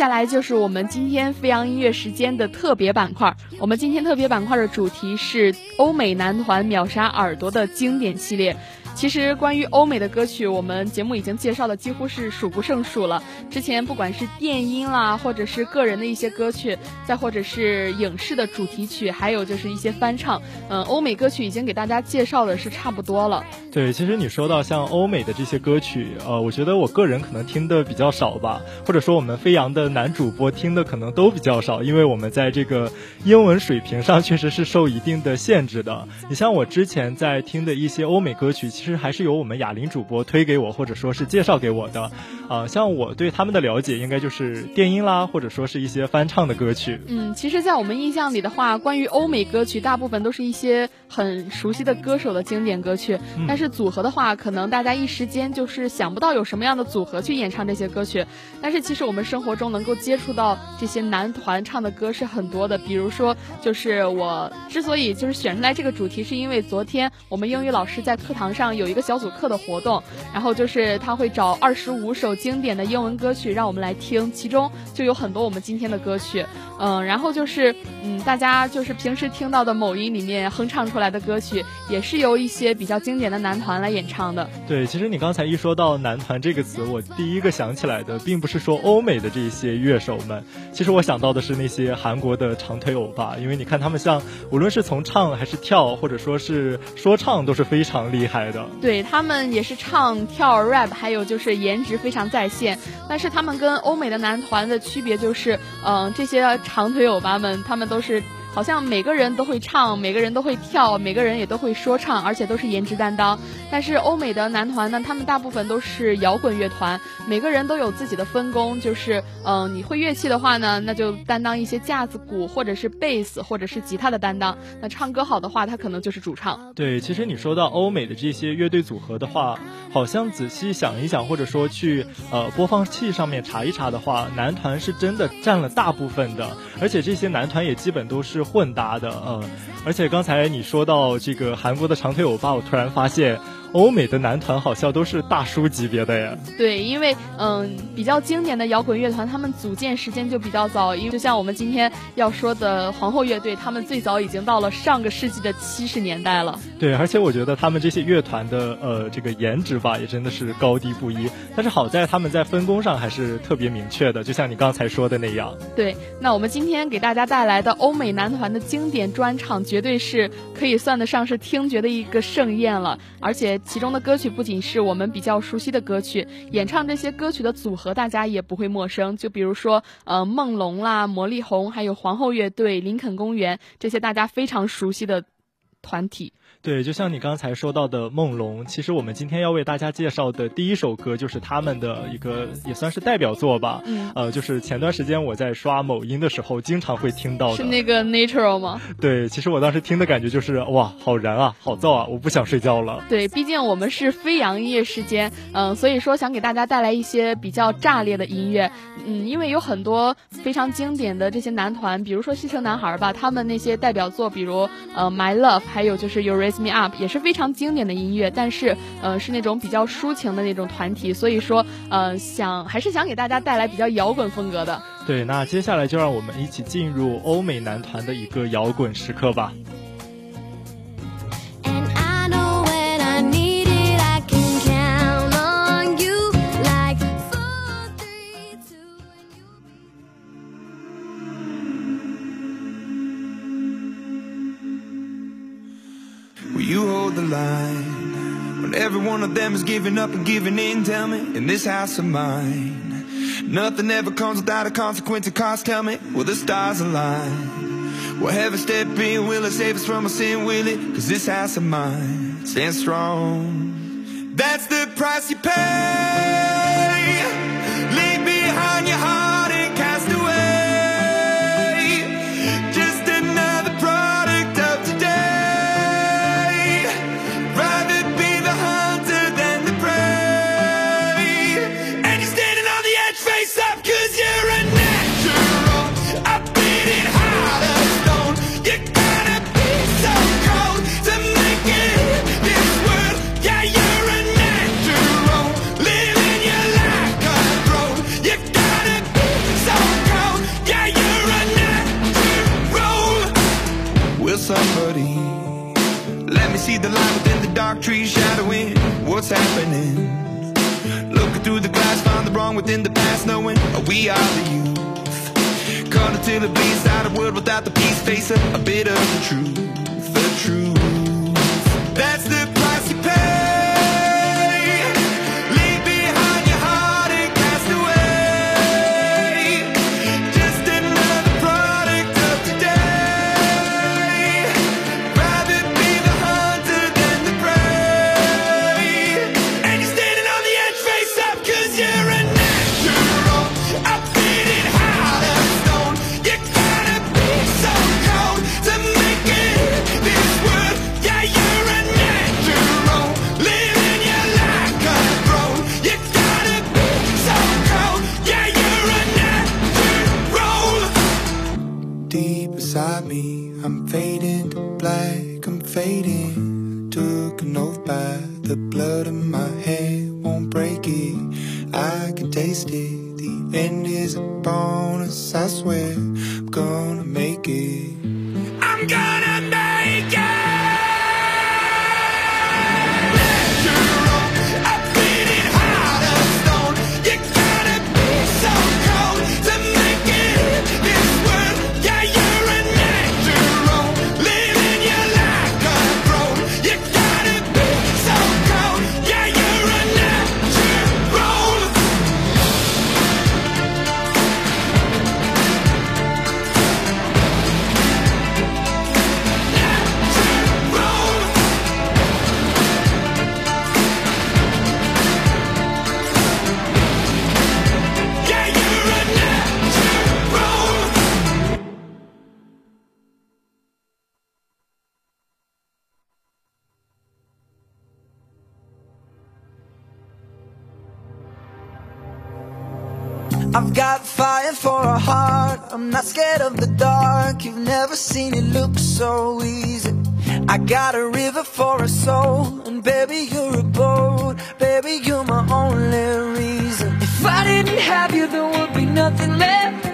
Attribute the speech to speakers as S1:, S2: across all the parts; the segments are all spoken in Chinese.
S1: 下来就是我们今天飞扬音乐时间的特别板块。我们今天特别板块的主题是欧美男团秒杀耳朵的经典系列。其实关于欧美的歌曲，我们节目已经介绍的几乎是数不胜数了。之前不管是电音啦，或者是个人的一些歌曲，再或者是影视的主题曲，还有就是一些翻唱，嗯，欧美歌曲已经给大家介绍的是差不多了。
S2: 对，其实你说到像欧美的这些歌曲，呃，我觉得我个人可能听的比较少吧，或者说我们飞扬的男主播听的可能都比较少，因为我们在这个英文水平上确实是受一定的限制的。你像我之前在听的一些欧美歌曲，其实还是由我们哑铃主播推给我，或者说是介绍给我的。啊、像我对他们的了解，应该就是电音啦，或者说是一些翻唱的歌曲。
S1: 嗯，其实，在我们印象里的话，关于欧美歌曲，大部分都是一些很熟悉的歌手的经典歌曲。但是组合的话，可能大家一时间就是想不到有什么样的组合去演唱这些歌曲。但是，其实我们生活中能够接触到这些男团唱的歌是很多的。比如说，就是我之所以就是选出来这个主题，是因为昨天我们英语老师在课堂上有一个小组课的活动，然后就是他会找二十五首经典的英文歌曲让我们来听，其中就有很多我们今天的歌曲。嗯，然后就是嗯，大家就是平时听到的某音里面哼唱出来的歌曲，也是由一些比较经典的男团来演唱的。
S2: 对，其实你刚才一说到男团这个词，我第一个想起来的并不是说欧美的这些乐手们，其实我想到的是那些韩国的长腿欧巴，因为你看他们像无论是从唱还是跳，或者说是说唱，都是非常厉害的。
S1: 对他们也是唱跳 rap，还有就是颜值非常在线。但是他们跟欧美的男团的区别就是，嗯、这些长腿欧巴们，他们都是。好像每个人都会唱，每个人都会跳，每个人也都会说唱，而且都是颜值担当。但是欧美的男团呢，他们大部分都是摇滚乐团，每个人都有自己的分工，就是嗯、你会乐器的话呢，那就担当一些架子鼓或者是贝斯或者是吉他的担当。那唱歌好的话，他可能就是主唱。
S2: 对，其实你说到欧美的这些乐队组合的话，好像仔细想一想，或者说去呃播放器上面查一查的话，男团是真的占了大部分的，而且这些男团也基本都是混搭的，嗯，而且刚才你说到这个韩国的长腿欧巴，我突然发现欧美的男团好像都是大叔级别的呀。
S1: 对，因为嗯，比较经典的摇滚乐团，他们组建时间就比较早，因为就像我们今天要说的皇后乐队，他们最早已经到了上个世纪的七十年代了。
S2: 对，而且我觉得他们这些乐团的呃这个颜值吧，也真的是高低不一。但是好在他们在分工上还是特别明确的，就像你刚才说的那样。
S1: 对，那我们今天给大家带来的欧美男团的经典专场，绝对是可以算得上是听觉的一个盛宴了。而且其中的歌曲不仅是我们比较熟悉的歌曲，演唱这些歌曲的组合大家也不会陌生。就比如说，呃，梦龙啦、魔力红，还有皇后乐队、林肯公园这些大家非常熟悉的团体。
S2: 对，就像你刚才说到的梦龙，其实我们今天要为大家介绍的第一首歌就是他们的一个也算是代表作吧。
S1: 嗯
S2: 呃，就是前段时间我在刷某音的时候，经常会听到的。
S1: 是那个 Natural 吗？
S2: 对，其实我当时听的感觉就是哇，好燃啊，好燥啊，我不想睡觉了。
S1: 对，毕竟我们是飞扬音乐时间，嗯，所以说想给大家带来一些比较炸裂的音乐，嗯，因为有很多非常经典的这些男团，比如说西城男孩吧，他们那些代表作，比如呃 My Love，还有就是 You Me Up，也是非常经典的音乐，但是呃是那种比较抒情的那种团体，所以说呃想还是想给大家带来比较摇滚风格的。
S2: 对，那接下来就让我们一起进入欧美男团的一个摇滚时刻吧。
S3: Of them is giving up and giving in? Tell me, in this house of mine, nothing ever comes without a consequence of cost. Tell me, will the stars align? Will heaven step in? Will it save us from our sin? Will it? Cause this house of mine stands strong. That's the price you pay. happening. Looking through the glass, find the wrong within the past Knowing we are the youth. Cut until it bleeds out of world without the peace Face a, a bit of the truth, the truth. That's the Beside me, I'm fading to black, I'm fading. Took an oath by the blood in my head, won't break it. I can taste it. The end is a bonus, I swear. I'm gonna make it. I'm gonna make
S4: I've got fire for a heart. I'm not scared of the dark. You've never seen it look so easy. I got a river for a soul, and baby, you're a boat. Baby, you're my only reason. If I didn't have you, there would be nothing left.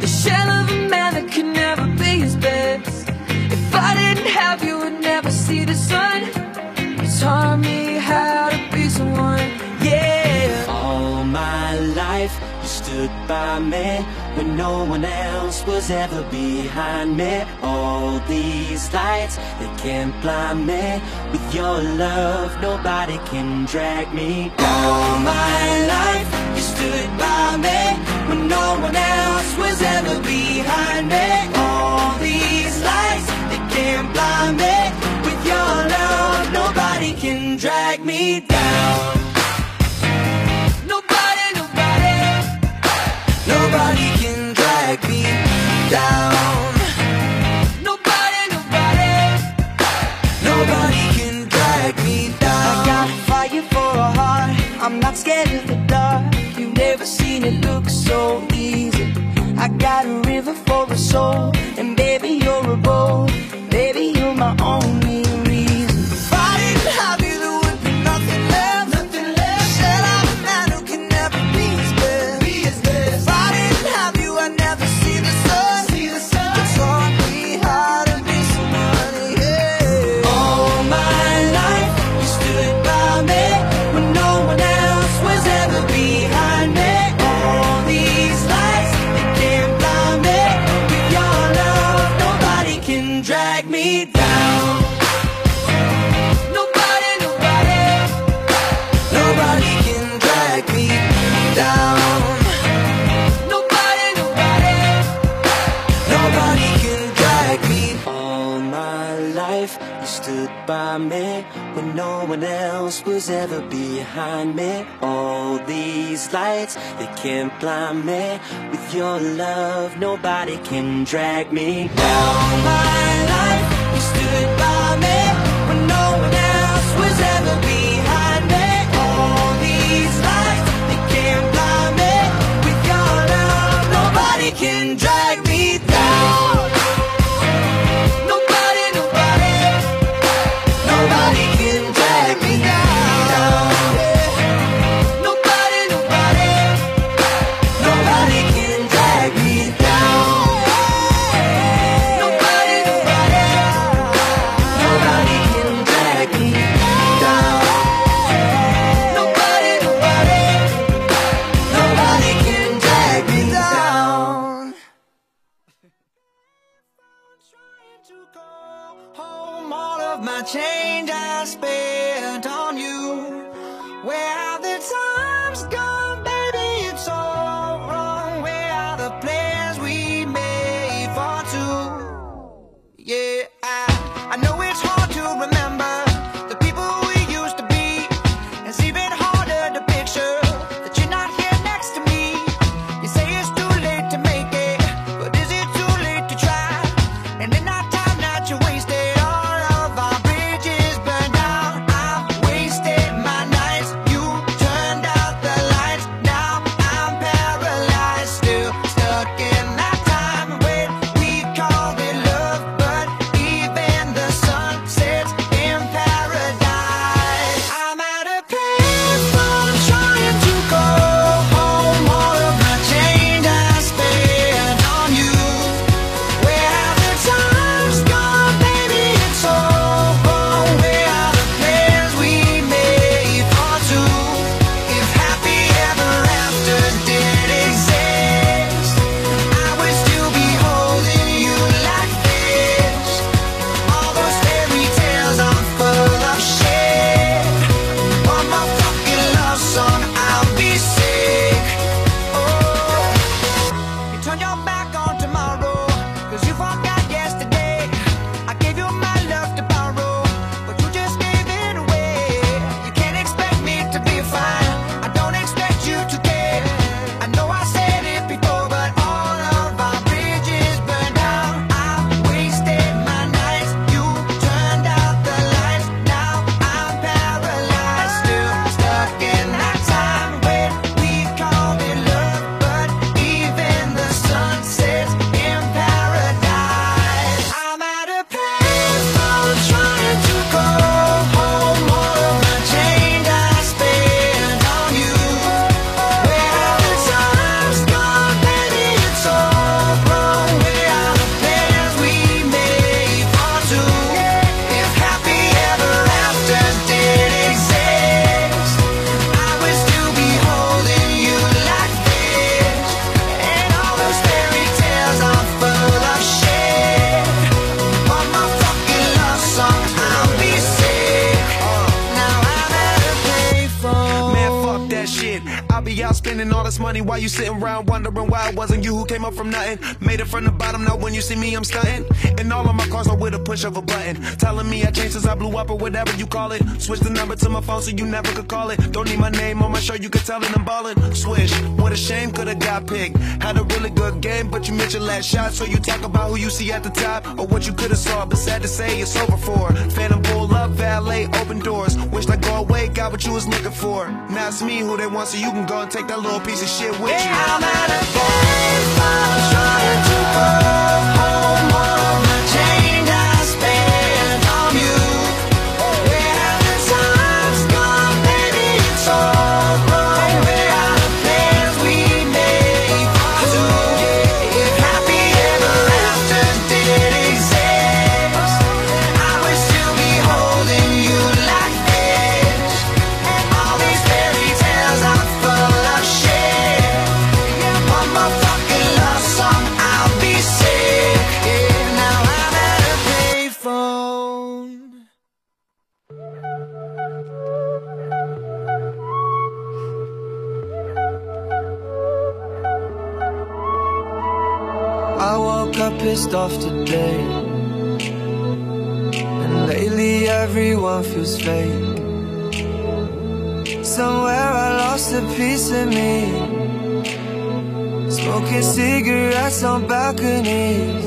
S4: The shell of a man that could never be his best. If I didn't have you, I'd never see the sun.
S5: Stood by me when no one else was ever behind me. All these lights, they can't blind me. With your love, nobody can drag me. All my life, you stood by me when no one else was ever behind me. All these lights, they can't blind me. With your love, nobody can drag me down.
S4: Nobody can drag me down. Nobody, nobody, nobody can drag me down. I got fire for a heart. I'm not scared of the dark. You've never seen it look so easy. I got a river for a soul, and baby, you're a boat. Baby, you're my only
S5: by me when no one else was ever behind me. All these lights, they can't blind me. With your love, nobody can drag me down. My life, you stood by me
S3: this money while you sitting around wondering why it wasn't you who came up from nothing. Made it from the bottom, now when you see me, I'm stunting. And all of my cars are with a push of a button. Telling me I changed since I blew up or whatever you call it. Switch the number to my phone so you never could call it. Don't need my name on my shirt, you could tell it I'm ballin'. Swish, what a shame, could've got picked. Had a really good game, but you missed your last shot. So you talk about who you see at the top or what you could've saw. But sad to say, it's over for. Phantom pull up, valet, open doors. Wish I go away, got what you was looking for. Now it's me who they want, so you can go and take that little piece of shit with you.
S4: I'm at a baseball trying to go home. I woke up pissed off today. And lately everyone feels fake. Somewhere I lost a piece of me. Smoking cigarettes on balconies.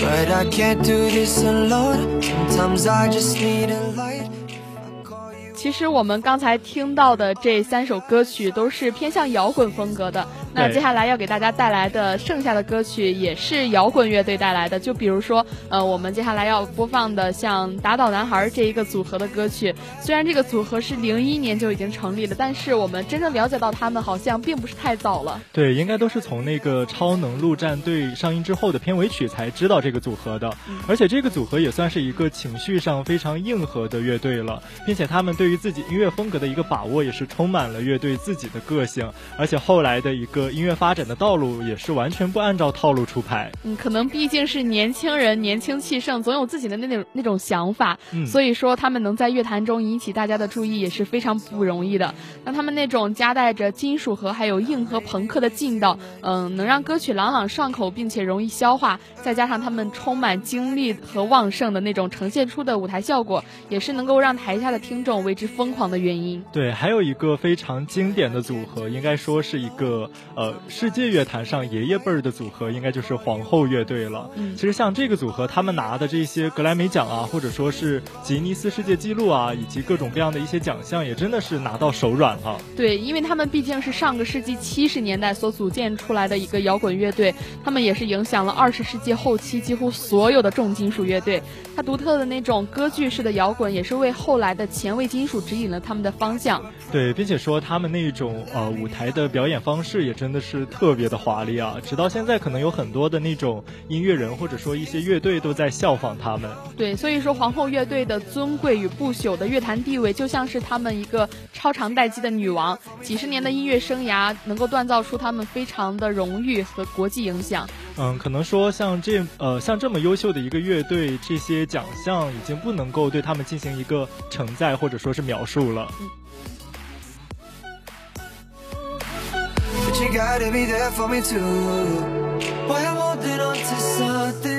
S4: But I can't do this alone. Sometimes I just need a light. I call you.
S1: 其实我们刚才听到的这三首歌曲都是偏向摇滚风格的。 那接下来要给大家带来的剩下的歌曲也是摇滚乐队带来的，就比如说，呃，我们接下来要播放的像打倒男孩这一个组合的歌曲。虽然这个组合是零一年就已经成立了，但是我们真正了解到他们好像并不是太早了。
S2: 对，应该都是从那个《超能陆战队》上映之后的片尾曲才知道这个组合的，而且这个组合也算是一个情绪上非常硬核的乐队了，并且他们对于自己音乐风格的一个把握也是充满了乐队自己的个性，而且后来的一个音乐发展的道路也是完全不按照套路出牌。
S1: 嗯，可能毕竟是年轻人，年轻气盛，总有自己的那种那种想法，
S2: 嗯
S1: 所以说他们能在乐坛中引起大家的注意也是非常不容易的。那他们那种夹带着金属和还有硬核朋克的劲道，嗯，能让歌曲朗朗上口，并且容易消化，再加上他们充满精力和旺盛的那种呈现出的舞台效果，也是能够让台下的听众为之疯狂的原因。
S2: 对，还有一个非常经典的组合，应该说是一个呃世界乐坛上爷爷辈儿的组合，应该就是皇后乐队了。
S1: 嗯
S2: 其实像这个组合，他们拿的这些格莱美奖啊，或者说是吉尼斯世界纪录啊，以及各种各样的一些奖项，也真的是拿到手软了。
S1: 对，因为他们毕竟是上个世纪七十年代所组建出来的一个摇滚乐队，他们也是影响了二十世纪后期几乎所有的重金属乐队。它独特的那种歌剧式的摇滚，也是为后来的前卫金属指引了他们的方向。
S2: 对，并且说他们那种呃舞台的表演方式也真的是特别的华丽啊！直到现在，可能有很多的那种音乐人或者说一些乐队都在效仿他们。
S1: 对，所以说皇后乐队的尊贵与不朽的乐坛地位，就像是他们一个超长待机的女王，几十年的音乐生涯能够锻造出他们非常的荣誉和国际影响。
S2: 嗯，可能说像这呃像这么优秀的一个乐队，这些奖项已经不能够对他们进行一个承载或者说是描述了。
S4: But you gotta be there for me too. Why I'm holding on to something?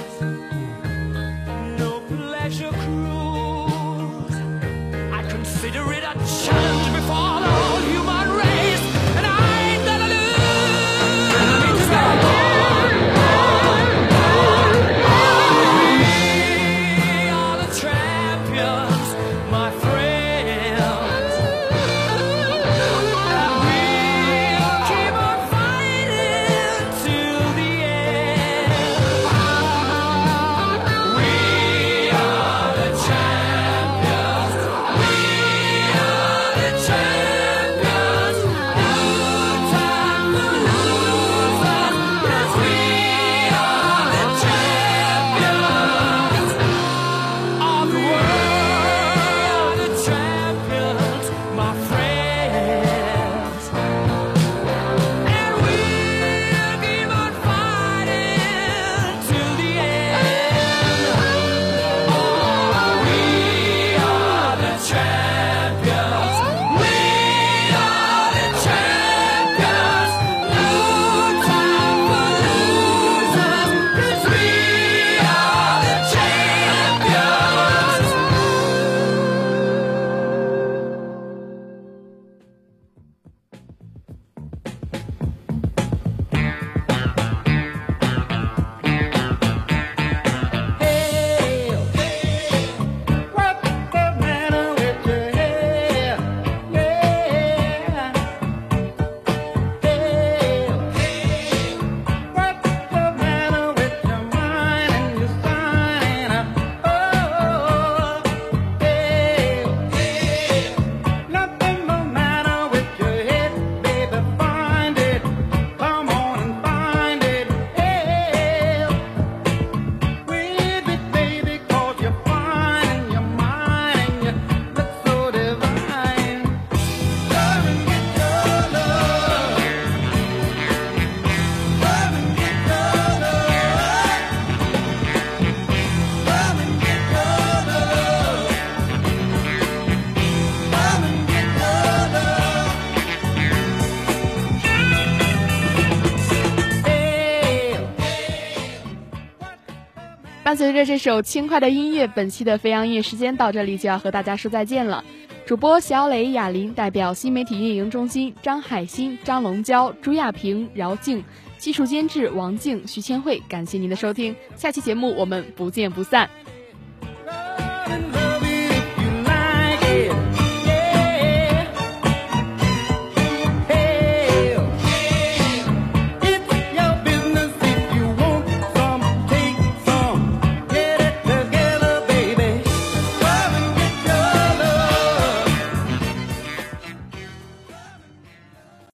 S1: 伴随着这首轻快的音乐，本期的飞扬音乐时间到这里就要和大家说再见了。主播小磊、雅琳代表新媒体运营中心，张海鑫、张龙娇、朱亚平、饶静，技术监制王静、徐千惠，感谢您的收听，下期节目我们不见不散。